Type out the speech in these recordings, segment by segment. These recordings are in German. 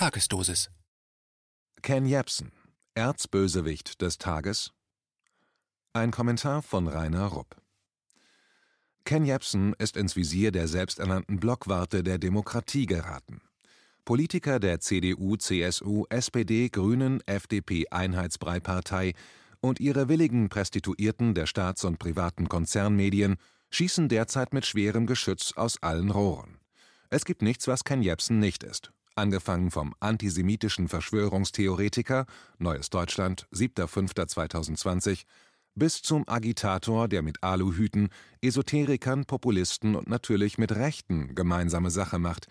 Tagesdosis. Ken Jebsen, Erzbösewicht des Tages? Ein Kommentar von Rainer Rupp. Ken Jebsen ist ins Visier der selbsternannten Blockwarte der Demokratie geraten. Politiker der CDU, CSU, SPD, Grünen, FDP, Einheitsbrei-Partei und ihre willigen Prostituierten der Staats- und privaten Konzernmedien schießen derzeit mit schwerem Geschütz aus allen Rohren. Es gibt nichts, was Ken Jebsen nicht ist angefangen vom antisemitischen Verschwörungstheoretiker Neues Deutschland, 7.5.2020, bis zum Agitator, der mit Aluhüten, Esoterikern, Populisten und natürlich mit Rechten gemeinsame Sache macht,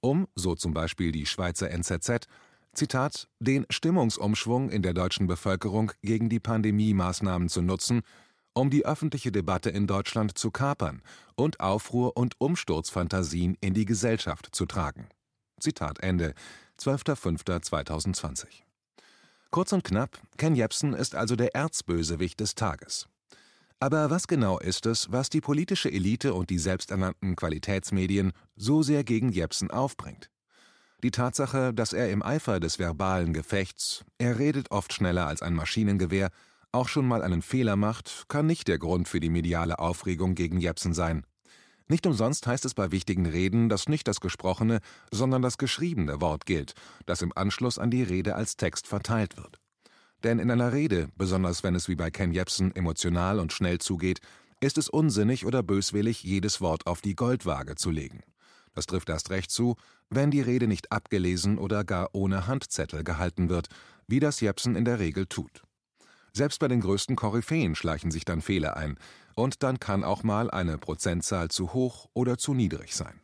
um, so zum Beispiel die Schweizer NZZ, Zitat, den Stimmungsumschwung in der deutschen Bevölkerung gegen die Pandemie-Maßnahmen zu nutzen, um die öffentliche Debatte in Deutschland zu kapern und Aufruhr und Umsturzfantasien in die Gesellschaft zu tragen Zitat Ende, 12.05.2020. Kurz und knapp, Ken Jebsen ist also der Erzbösewicht des Tages. Aber was genau ist es, was die politische Elite und die selbsternannten Qualitätsmedien so sehr gegen Jebsen aufbringt? Die Tatsache, dass er im Eifer des verbalen Gefechts, er redet oft schneller als ein Maschinengewehr, auch schon mal einen Fehler macht, kann nicht der Grund für die mediale Aufregung gegen Jebsen sein. Nicht umsonst heißt es bei wichtigen Reden, dass nicht das gesprochene, sondern das geschriebene Wort gilt, das im Anschluss an die Rede als Text verteilt wird. Denn in einer Rede, besonders wenn es wie bei Ken Jebsen emotional und schnell zugeht, ist es unsinnig oder böswillig, jedes Wort auf die Goldwaage zu legen. Das trifft erst recht zu, wenn die Rede nicht abgelesen oder gar ohne Handzettel gehalten wird, wie das Jepsen in der Regel tut. Selbst bei den größten Koryphäen schleichen sich dann Fehler ein, und dann kann auch mal eine Prozentzahl zu hoch oder zu niedrig sein.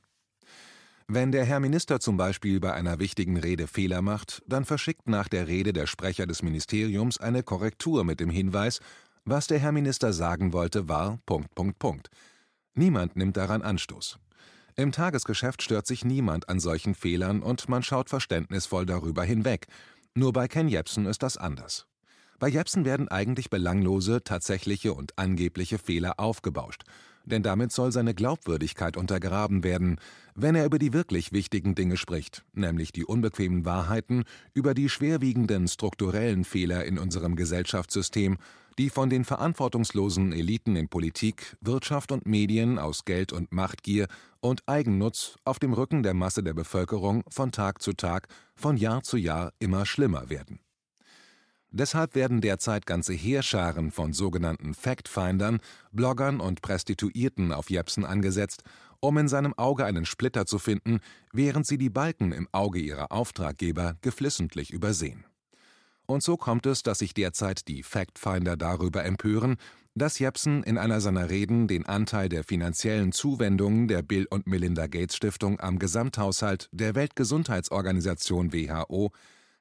Wenn der Herr Minister zum Beispiel bei einer wichtigen Rede Fehler macht, dann verschickt nach der Rede der Sprecher des Ministeriums eine Korrektur mit dem Hinweis, was der Herr Minister sagen wollte, war Punkt, Punkt, Punkt. Niemand nimmt daran Anstoß. Im Tagesgeschäft stört sich niemand an solchen Fehlern und man schaut verständnisvoll darüber hinweg. Nur bei Ken Jebsen ist das anders. Bei Jepsen werden eigentlich belanglose, tatsächliche und angebliche Fehler aufgebauscht, denn damit soll seine Glaubwürdigkeit untergraben werden, wenn er über die wirklich wichtigen Dinge spricht, nämlich die unbequemen Wahrheiten über die schwerwiegenden strukturellen Fehler in unserem Gesellschaftssystem, die von den verantwortungslosen Eliten in Politik, Wirtschaft und Medien aus Geld und Machtgier und Eigennutz auf dem Rücken der Masse der Bevölkerung von Tag zu Tag, von Jahr zu Jahr immer schlimmer werden. Deshalb werden derzeit ganze Heerscharen von sogenannten Fact-Findern, Bloggern und Prostituierten auf Jepsen angesetzt, um in seinem Auge einen Splitter zu finden, während sie die Balken im Auge ihrer Auftraggeber geflissentlich übersehen. Und so kommt es, dass sich derzeit die Fact-Finder darüber empören, dass Jepsen in einer seiner Reden den Anteil der finanziellen Zuwendungen der Bill und Melinda Gates Stiftung am Gesamthaushalt der Weltgesundheitsorganisation WHO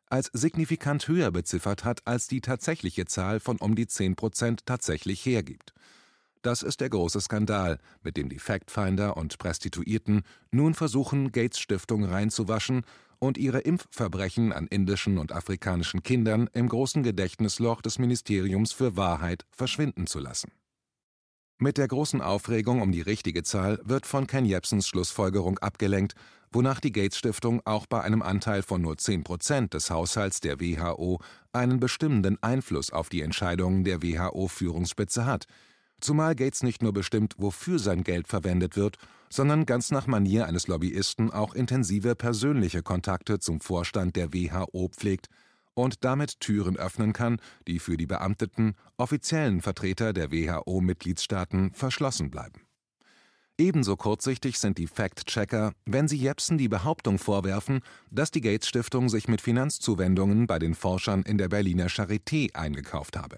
als signifikant höher beziffert hat, als die tatsächliche Zahl von um die 10 Prozent tatsächlich hergibt. Das ist der große Skandal, mit dem die Factfinder und Prostituierten nun versuchen, Gates Stiftung reinzuwaschen und ihre Impfverbrechen an indischen und afrikanischen Kindern im großen Gedächtnisloch des Ministeriums für Wahrheit verschwinden zu lassen. Mit der großen Aufregung um die richtige Zahl wird von Ken Jebsens Schlussfolgerung abgelenkt, wonach die Gates Stiftung auch bei einem Anteil von nur 10 Prozent des Haushalts der WHO einen bestimmenden Einfluss auf die Entscheidungen der WHO-Führungsspitze hat, zumal Gates nicht nur bestimmt, wofür sein Geld verwendet wird, sondern ganz nach Manier eines Lobbyisten auch intensive persönliche Kontakte zum Vorstand der WHO pflegt und damit Türen öffnen kann, die für die beamteten, offiziellen Vertreter der WHO-Mitgliedstaaten verschlossen bleiben. Ebenso kurzsichtig sind die Fact-Checker, wenn sie Jepsen die Behauptung vorwerfen, dass die Gates-Stiftung sich mit Finanzzuwendungen bei den Forschern in der Berliner Charité eingekauft habe.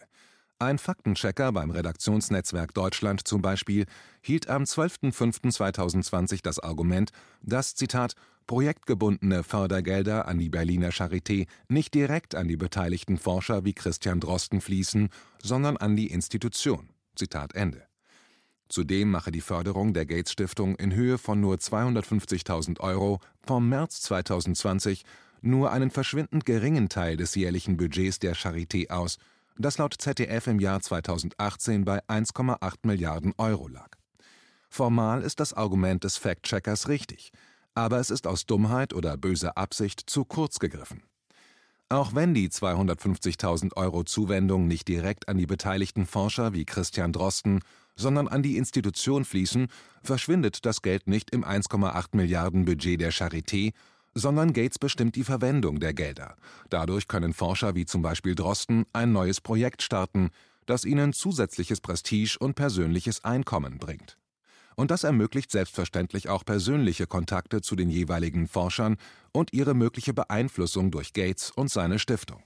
Ein Faktenchecker beim Redaktionsnetzwerk Deutschland zum Beispiel hielt am 12.05.2020 das Argument, dass, Zitat, projektgebundene Fördergelder an die Berliner Charité nicht direkt an die beteiligten Forscher wie Christian Drosten fließen, sondern an die Institution. Zitat Ende. Zudem mache die Förderung der Gates Stiftung in Höhe von nur 250.000 Euro vom März 2020 nur einen verschwindend geringen Teil des jährlichen Budgets der Charité aus, das laut ZDF im Jahr 2018 bei 1,8 Milliarden Euro lag. Formal ist das Argument des Fact-Checkers richtig, aber es ist aus Dummheit oder böser Absicht zu kurz gegriffen. Auch wenn die 250.000 Euro Zuwendung nicht direkt an die beteiligten Forscher wie Christian Drosten, sondern an die Institution fließen, verschwindet das Geld nicht im 1,8 Milliarden Budget der Charité, sondern Gates bestimmt die Verwendung der Gelder. Dadurch können Forscher wie zum Beispiel Drosten ein neues Projekt starten, das ihnen zusätzliches Prestige und persönliches Einkommen bringt. Und das ermöglicht selbstverständlich auch persönliche Kontakte zu den jeweiligen Forschern und ihre mögliche Beeinflussung durch Gates und seine Stiftung.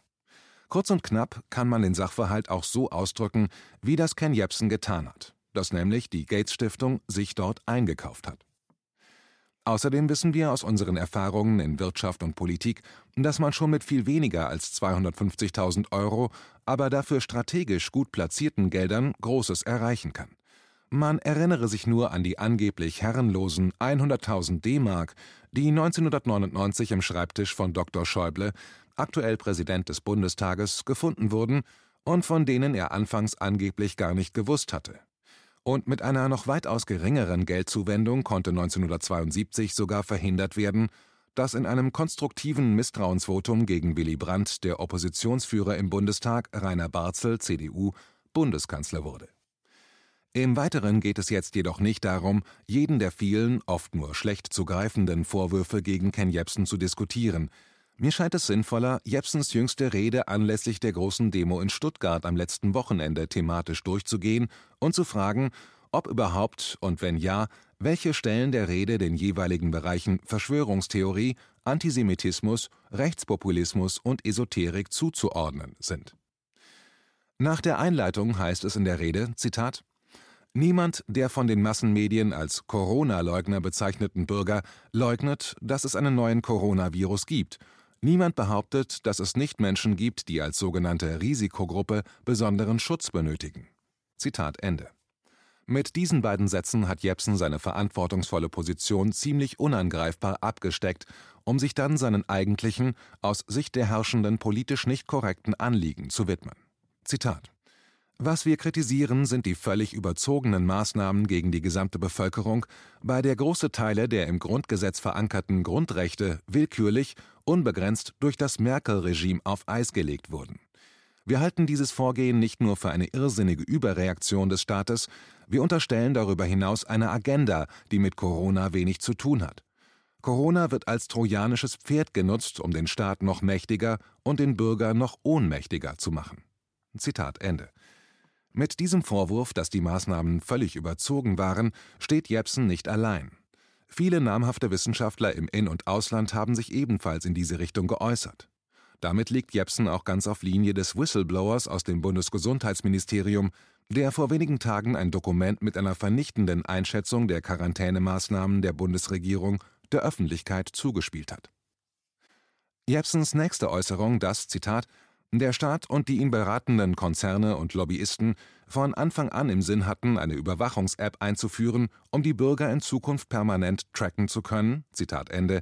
Kurz und knapp kann man den Sachverhalt auch so ausdrücken, wie das Ken Jebsen getan hat, dass nämlich die Gates Stiftung sich dort eingekauft hat. Außerdem wissen wir aus unseren Erfahrungen in Wirtschaft und Politik, dass man schon mit viel weniger als 250.000 Euro, aber dafür strategisch gut platzierten Geldern Großes erreichen kann. Man erinnere sich nur an die angeblich herrenlosen 100.000 D-Mark, die 1999 im Schreibtisch von Dr. Schäuble, aktuell Präsident des Bundestages, gefunden wurden und von denen er anfangs angeblich gar nicht gewusst hatte. Und mit einer noch weitaus geringeren Geldzuwendung konnte 1972 sogar verhindert werden, dass in einem konstruktiven Misstrauensvotum gegen Willy Brandt der Oppositionsführer im Bundestag Rainer Barzel (CDU) Bundeskanzler wurde. Im Weiteren geht es jetzt jedoch nicht darum, jeden der vielen, oft nur schlecht zu greifenden Vorwürfe gegen Ken Jebsen zu diskutieren. Mir scheint es sinnvoller, Jebsens jüngste Rede anlässlich der großen Demo in Stuttgart am letzten Wochenende thematisch durchzugehen und zu fragen, ob überhaupt und wenn ja, welche Stellen der Rede den jeweiligen Bereichen Verschwörungstheorie, Antisemitismus, Rechtspopulismus und Esoterik zuzuordnen sind. Nach der Einleitung heißt es in der Rede, Zitat, Niemand der von den Massenmedien als Corona-Leugner bezeichneten Bürger leugnet, dass es einen neuen Coronavirus gibt Niemand behauptet, dass es nicht Menschen gibt, die als sogenannte Risikogruppe besonderen Schutz benötigen. Zitat Ende. Mit diesen beiden Sätzen hat Jepsen seine verantwortungsvolle Position ziemlich unangreifbar abgesteckt, um sich dann seinen eigentlichen, aus Sicht der Herrschenden politisch nicht korrekten Anliegen zu widmen. Zitat was wir kritisieren, sind die völlig überzogenen Maßnahmen gegen die gesamte Bevölkerung, bei der große Teile der im Grundgesetz verankerten Grundrechte willkürlich, unbegrenzt durch das Merkel-Regime auf Eis gelegt wurden. Wir halten dieses Vorgehen nicht nur für eine irrsinnige Überreaktion des Staates, wir unterstellen darüber hinaus eine Agenda, die mit Corona wenig zu tun hat. Corona wird als trojanisches Pferd genutzt, um den Staat noch mächtiger und den Bürger noch ohnmächtiger zu machen. Zitat Ende. Mit diesem Vorwurf, dass die Maßnahmen völlig überzogen waren, steht Jepsen nicht allein. Viele namhafte Wissenschaftler im In- und Ausland haben sich ebenfalls in diese Richtung geäußert. Damit liegt Jepsen auch ganz auf Linie des Whistleblowers aus dem Bundesgesundheitsministerium, der vor wenigen Tagen ein Dokument mit einer vernichtenden Einschätzung der Quarantänemaßnahmen der Bundesregierung der Öffentlichkeit zugespielt hat. Jepsens nächste Äußerung, dass, Zitat, der Staat und die ihn beratenden Konzerne und Lobbyisten von Anfang an im Sinn hatten, eine Überwachungs-App einzuführen, um die Bürger in Zukunft permanent tracken zu können, Zitat Ende,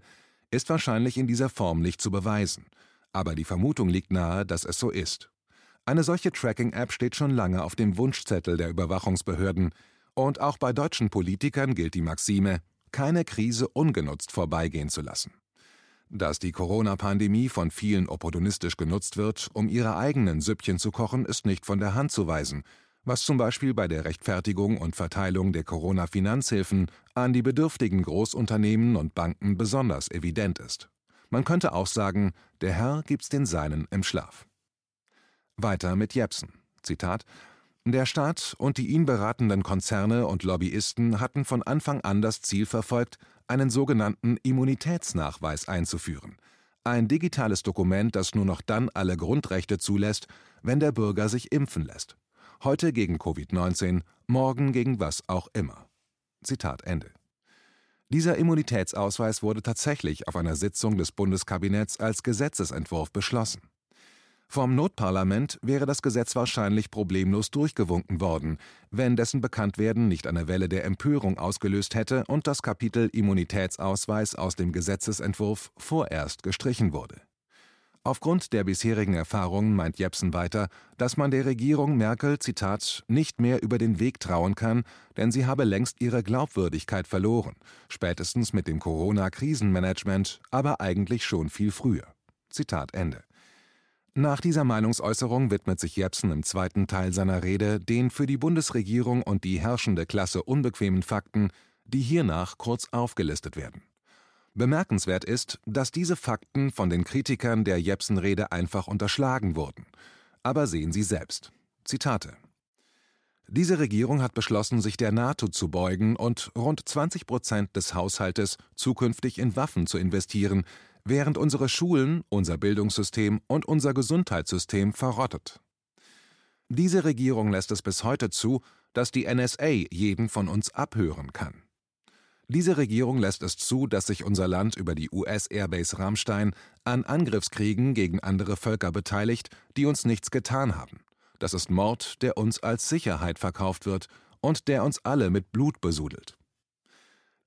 ist wahrscheinlich in dieser Form nicht zu beweisen. Aber die Vermutung liegt nahe, dass es so ist. Eine solche Tracking-App steht schon lange auf dem Wunschzettel der Überwachungsbehörden. Und auch bei deutschen Politikern gilt die Maxime, keine Krise ungenutzt vorbeigehen zu lassen. Dass die Corona-Pandemie von vielen opportunistisch genutzt wird, um ihre eigenen Süppchen zu kochen, ist nicht von der Hand zu weisen, was zum Beispiel bei der Rechtfertigung und Verteilung der Corona-Finanzhilfen an die bedürftigen Großunternehmen und Banken besonders evident ist. Man könnte auch sagen, der Herr gibt's den Seinen im Schlaf. Weiter mit Jepsen. Zitat der Staat und die ihn beratenden Konzerne und Lobbyisten hatten von Anfang an das Ziel verfolgt, einen sogenannten Immunitätsnachweis einzuführen. Ein digitales Dokument, das nur noch dann alle Grundrechte zulässt, wenn der Bürger sich impfen lässt. Heute gegen Covid-19, morgen gegen was auch immer. Zitat Ende. Dieser Immunitätsausweis wurde tatsächlich auf einer Sitzung des Bundeskabinetts als Gesetzesentwurf beschlossen. Vom Notparlament wäre das Gesetz wahrscheinlich problemlos durchgewunken worden, wenn dessen Bekanntwerden nicht eine Welle der Empörung ausgelöst hätte und das Kapitel Immunitätsausweis aus dem Gesetzesentwurf vorerst gestrichen wurde. Aufgrund der bisherigen Erfahrungen meint Jepsen weiter, dass man der Regierung Merkel, Zitat, nicht mehr über den Weg trauen kann, denn sie habe längst ihre Glaubwürdigkeit verloren, spätestens mit dem Corona-Krisenmanagement, aber eigentlich schon viel früher. Zitat Ende. Nach dieser Meinungsäußerung widmet sich Jepsen im zweiten Teil seiner Rede den für die Bundesregierung und die herrschende Klasse unbequemen Fakten, die hiernach kurz aufgelistet werden. Bemerkenswert ist, dass diese Fakten von den Kritikern der Jepsen-Rede einfach unterschlagen wurden. Aber sehen Sie selbst. Zitate. Diese Regierung hat beschlossen, sich der NATO zu beugen und rund 20 Prozent des Haushaltes zukünftig in Waffen zu investieren, während unsere Schulen, unser Bildungssystem und unser Gesundheitssystem verrottet. Diese Regierung lässt es bis heute zu, dass die NSA jeden von uns abhören kann. Diese Regierung lässt es zu, dass sich unser Land über die US-Airbase Ramstein an Angriffskriegen gegen andere Völker beteiligt, die uns nichts getan haben. Das ist Mord, der uns als Sicherheit verkauft wird und der uns alle mit Blut besudelt.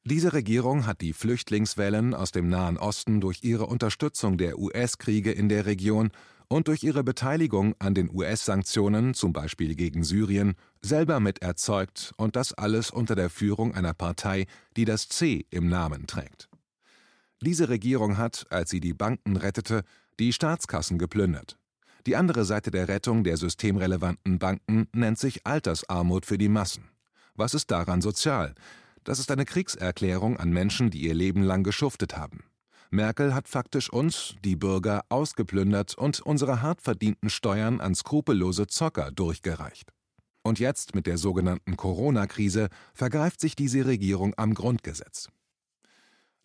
Diese Regierung hat die Flüchtlingswellen aus dem Nahen Osten durch ihre Unterstützung der US-Kriege in der Region und durch ihre Beteiligung an den US-Sanktionen, zum Beispiel gegen Syrien, selber mit erzeugt und das alles unter der Führung einer Partei, die das C im Namen trägt. Diese Regierung hat, als sie die Banken rettete, die Staatskassen geplündert. Die andere Seite der Rettung der systemrelevanten Banken nennt sich Altersarmut für die Massen. Was ist daran sozial? Das ist eine Kriegserklärung an Menschen, die ihr Leben lang geschuftet haben. Merkel hat faktisch uns, die Bürger, ausgeplündert und unsere hart verdienten Steuern an skrupellose Zocker durchgereicht. Und jetzt mit der sogenannten Corona-Krise vergreift sich diese Regierung am Grundgesetz.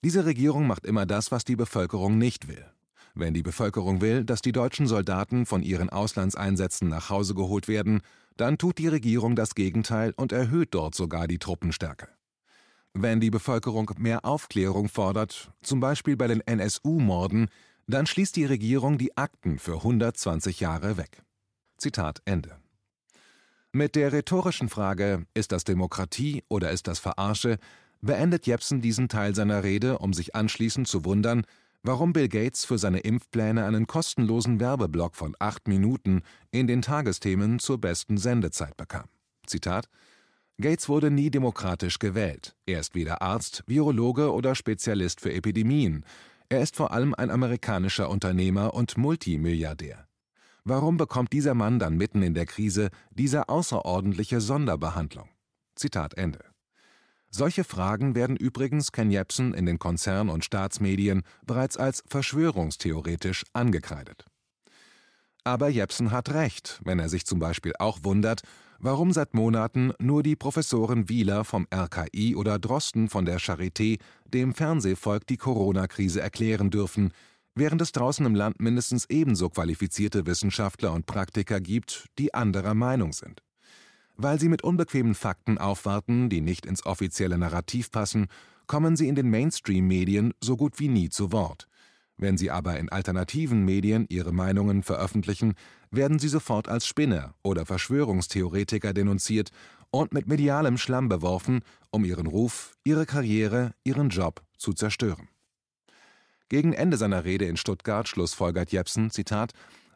Diese Regierung macht immer das, was die Bevölkerung nicht will. Wenn die Bevölkerung will, dass die deutschen Soldaten von ihren Auslandseinsätzen nach Hause geholt werden, dann tut die Regierung das Gegenteil und erhöht dort sogar die Truppenstärke. Wenn die Bevölkerung mehr Aufklärung fordert, zum Beispiel bei den NSU-Morden, dann schließt die Regierung die Akten für 120 Jahre weg. Zitat Ende. Mit der rhetorischen Frage, ist das Demokratie oder ist das Verarsche, beendet Jepsen diesen Teil seiner Rede, um sich anschließend zu wundern, warum Bill Gates für seine Impfpläne einen kostenlosen Werbeblock von acht Minuten in den Tagesthemen zur besten Sendezeit bekam. Zitat Gates wurde nie demokratisch gewählt. Er ist weder Arzt, Virologe oder Spezialist für Epidemien. Er ist vor allem ein amerikanischer Unternehmer und Multimilliardär. Warum bekommt dieser Mann dann mitten in der Krise diese außerordentliche Sonderbehandlung? Zitat Ende. Solche Fragen werden übrigens Ken Jebsen in den Konzern- und Staatsmedien bereits als verschwörungstheoretisch angekreidet. Aber Jepsen hat recht, wenn er sich zum Beispiel auch wundert, warum seit Monaten nur die Professoren Wieler vom RKI oder Drosten von der Charité dem Fernsehvolk die Corona-Krise erklären dürfen, während es draußen im Land mindestens ebenso qualifizierte Wissenschaftler und Praktiker gibt, die anderer Meinung sind. Weil sie mit unbequemen Fakten aufwarten, die nicht ins offizielle Narrativ passen, kommen sie in den Mainstream-Medien so gut wie nie zu Wort. Wenn sie aber in alternativen Medien ihre Meinungen veröffentlichen, werden sie sofort als Spinner oder Verschwörungstheoretiker denunziert und mit medialem Schlamm beworfen, um ihren Ruf, ihre Karriere, ihren Job zu zerstören. Gegen Ende seiner Rede in Stuttgart schlussfolgert Jepsen, Zitat,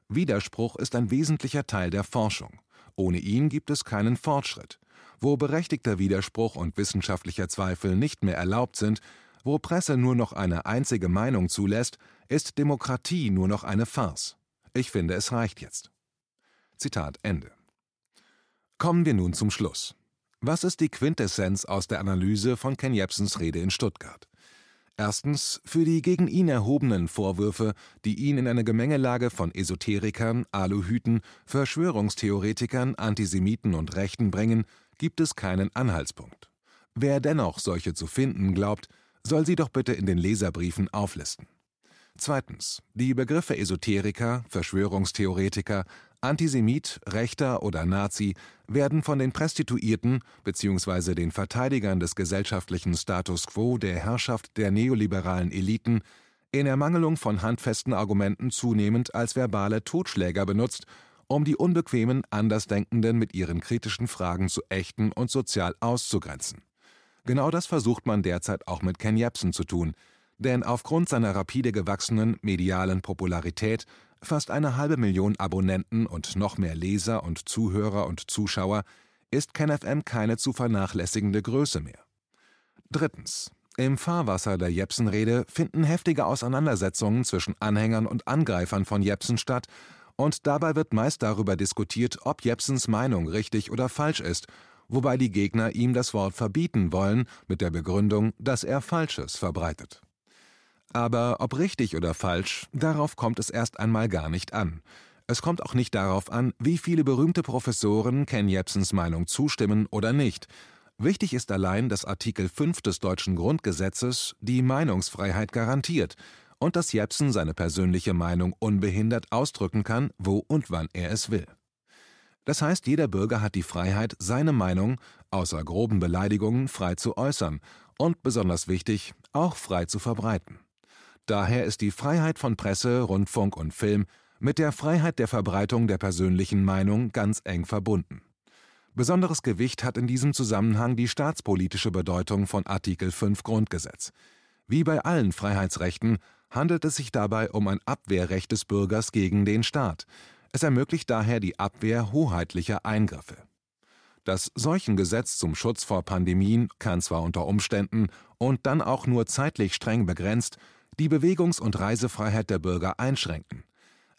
Widerspruch ist ein wesentlicher Teil der Forschung. Ohne ihn gibt es keinen Fortschritt. Wo berechtigter Widerspruch und wissenschaftlicher Zweifel nicht mehr erlaubt sind, wo Presse nur noch eine einzige Meinung zulässt, ist Demokratie nur noch eine Farce. Ich finde, es reicht jetzt. Zitat Ende. Kommen wir nun zum Schluss. Was ist die Quintessenz aus der Analyse von Ken Jebsens Rede in Stuttgart? Erstens, für die gegen ihn erhobenen Vorwürfe, die ihn in eine Gemengelage von Esoterikern, Aluhüten, Verschwörungstheoretikern, Antisemiten und Rechten bringen, gibt es keinen Anhaltspunkt. Wer dennoch solche zu finden glaubt, soll sie doch bitte in den Leserbriefen auflisten. Zweitens. Die Begriffe Esoteriker, Verschwörungstheoretiker, Antisemit, Rechter oder Nazi werden von den Prestituierten bzw. den Verteidigern des gesellschaftlichen Status quo der Herrschaft der neoliberalen Eliten in Ermangelung von handfesten Argumenten zunehmend als verbale Totschläger benutzt, um die unbequemen Andersdenkenden mit ihren kritischen Fragen zu ächten und sozial auszugrenzen. Genau das versucht man derzeit auch mit Ken Jebsen zu tun, denn aufgrund seiner rapide gewachsenen medialen Popularität fast eine halbe Million Abonnenten und noch mehr Leser und Zuhörer und Zuschauer, ist KenFM keine zu vernachlässigende Größe mehr. Drittens. Im Fahrwasser der Jepsen-Rede finden heftige Auseinandersetzungen zwischen Anhängern und Angreifern von Jepsen statt, und dabei wird meist darüber diskutiert, ob Jepsens Meinung richtig oder falsch ist, wobei die Gegner ihm das Wort verbieten wollen, mit der Begründung, dass er Falsches verbreitet. Aber ob richtig oder falsch, darauf kommt es erst einmal gar nicht an. Es kommt auch nicht darauf an, wie viele berühmte Professoren Ken Jepsens Meinung zustimmen oder nicht. Wichtig ist allein, dass Artikel 5 des deutschen Grundgesetzes die Meinungsfreiheit garantiert und dass Jepsen seine persönliche Meinung unbehindert ausdrücken kann, wo und wann er es will. Das heißt, jeder Bürger hat die Freiheit, seine Meinung, außer groben Beleidigungen, frei zu äußern und, besonders wichtig, auch frei zu verbreiten. Daher ist die Freiheit von Presse, Rundfunk und Film mit der Freiheit der Verbreitung der persönlichen Meinung ganz eng verbunden. Besonderes Gewicht hat in diesem Zusammenhang die staatspolitische Bedeutung von Artikel 5 Grundgesetz. Wie bei allen Freiheitsrechten handelt es sich dabei um ein Abwehrrecht des Bürgers gegen den Staat. Es ermöglicht daher die Abwehr hoheitlicher Eingriffe. Das Seuchengesetz zum Schutz vor Pandemien kann zwar unter Umständen und dann auch nur zeitlich streng begrenzt die Bewegungs- und Reisefreiheit der Bürger einschränken.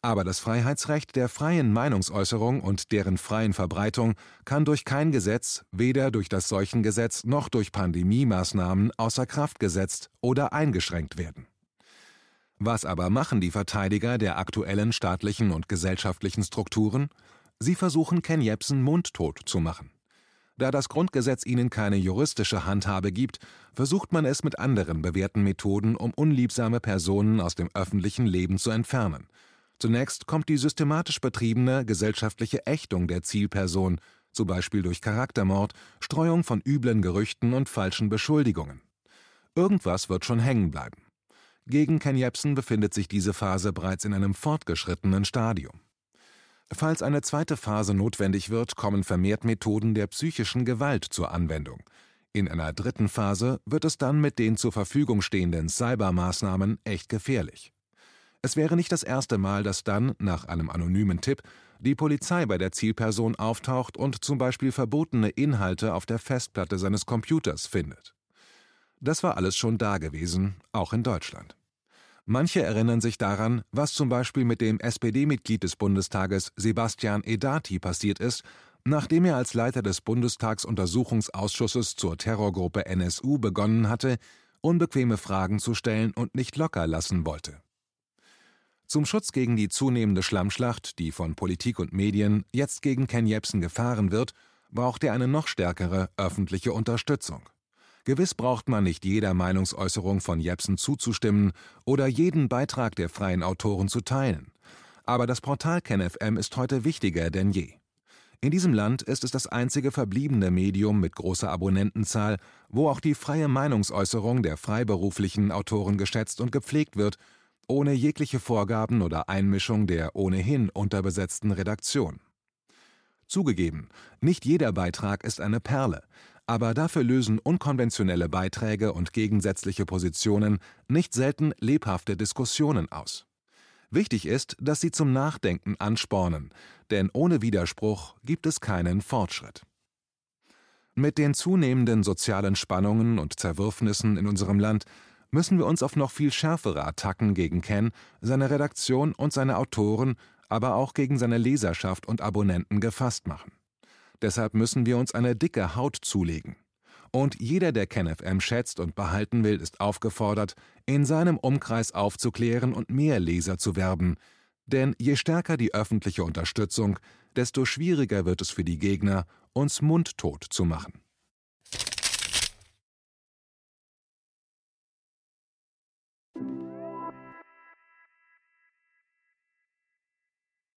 Aber das Freiheitsrecht der freien Meinungsäußerung und deren freien Verbreitung kann durch kein Gesetz, weder durch das Seuchengesetz noch durch Pandemiemaßnahmen außer Kraft gesetzt oder eingeschränkt werden. Was aber machen die Verteidiger der aktuellen staatlichen und gesellschaftlichen Strukturen? Sie versuchen Ken Jebsen mundtot zu machen. Da das Grundgesetz ihnen keine juristische Handhabe gibt, versucht man es mit anderen bewährten Methoden, um unliebsame Personen aus dem öffentlichen Leben zu entfernen. Zunächst kommt die systematisch betriebene gesellschaftliche Ächtung der Zielperson, zum Beispiel durch Charaktermord, Streuung von üblen Gerüchten und falschen Beschuldigungen. Irgendwas wird schon hängen bleiben. Gegen Ken Jebsen befindet sich diese Phase bereits in einem fortgeschrittenen Stadium. Falls eine zweite Phase notwendig wird, kommen vermehrt Methoden der psychischen Gewalt zur Anwendung. In einer dritten Phase wird es dann mit den zur Verfügung stehenden Cybermaßnahmen echt gefährlich. Es wäre nicht das erste Mal, dass dann, nach einem anonymen Tipp, die Polizei bei der Zielperson auftaucht und zum Beispiel verbotene Inhalte auf der Festplatte seines Computers findet. Das war alles schon dagewesen, auch in Deutschland. Manche erinnern sich daran, was zum Beispiel mit dem SPD-Mitglied des Bundestages Sebastian Edati passiert ist, nachdem er als Leiter des Bundestagsuntersuchungsausschusses zur Terrorgruppe NSU begonnen hatte, unbequeme Fragen zu stellen und nicht locker lassen wollte. Zum Schutz gegen die zunehmende Schlammschlacht, die von Politik und Medien jetzt gegen Ken Jebsen gefahren wird, braucht er eine noch stärkere öffentliche Unterstützung. Gewiss braucht man nicht jeder Meinungsäußerung von Jepsen zuzustimmen oder jeden Beitrag der freien Autoren zu teilen. Aber das Portal KenFM ist heute wichtiger denn je. In diesem Land ist es das einzige verbliebene Medium mit großer Abonnentenzahl, wo auch die freie Meinungsäußerung der freiberuflichen Autoren geschätzt und gepflegt wird, ohne jegliche Vorgaben oder Einmischung der ohnehin unterbesetzten Redaktion. Zugegeben, nicht jeder Beitrag ist eine Perle, aber dafür lösen unkonventionelle Beiträge und gegensätzliche Positionen nicht selten lebhafte Diskussionen aus. Wichtig ist, dass sie zum Nachdenken anspornen, denn ohne Widerspruch gibt es keinen Fortschritt. Mit den zunehmenden sozialen Spannungen und Zerwürfnissen in unserem Land müssen wir uns auf noch viel schärfere Attacken gegen Ken, seine Redaktion und seine Autoren, aber auch gegen seine Leserschaft und Abonnenten gefasst machen. Deshalb müssen wir uns eine dicke Haut zulegen. Und jeder, der KenFM schätzt und behalten will, ist aufgefordert, in seinem Umkreis aufzuklären und mehr Leser zu werben. Denn je stärker die öffentliche Unterstützung, desto schwieriger wird es für die Gegner, uns mundtot zu machen.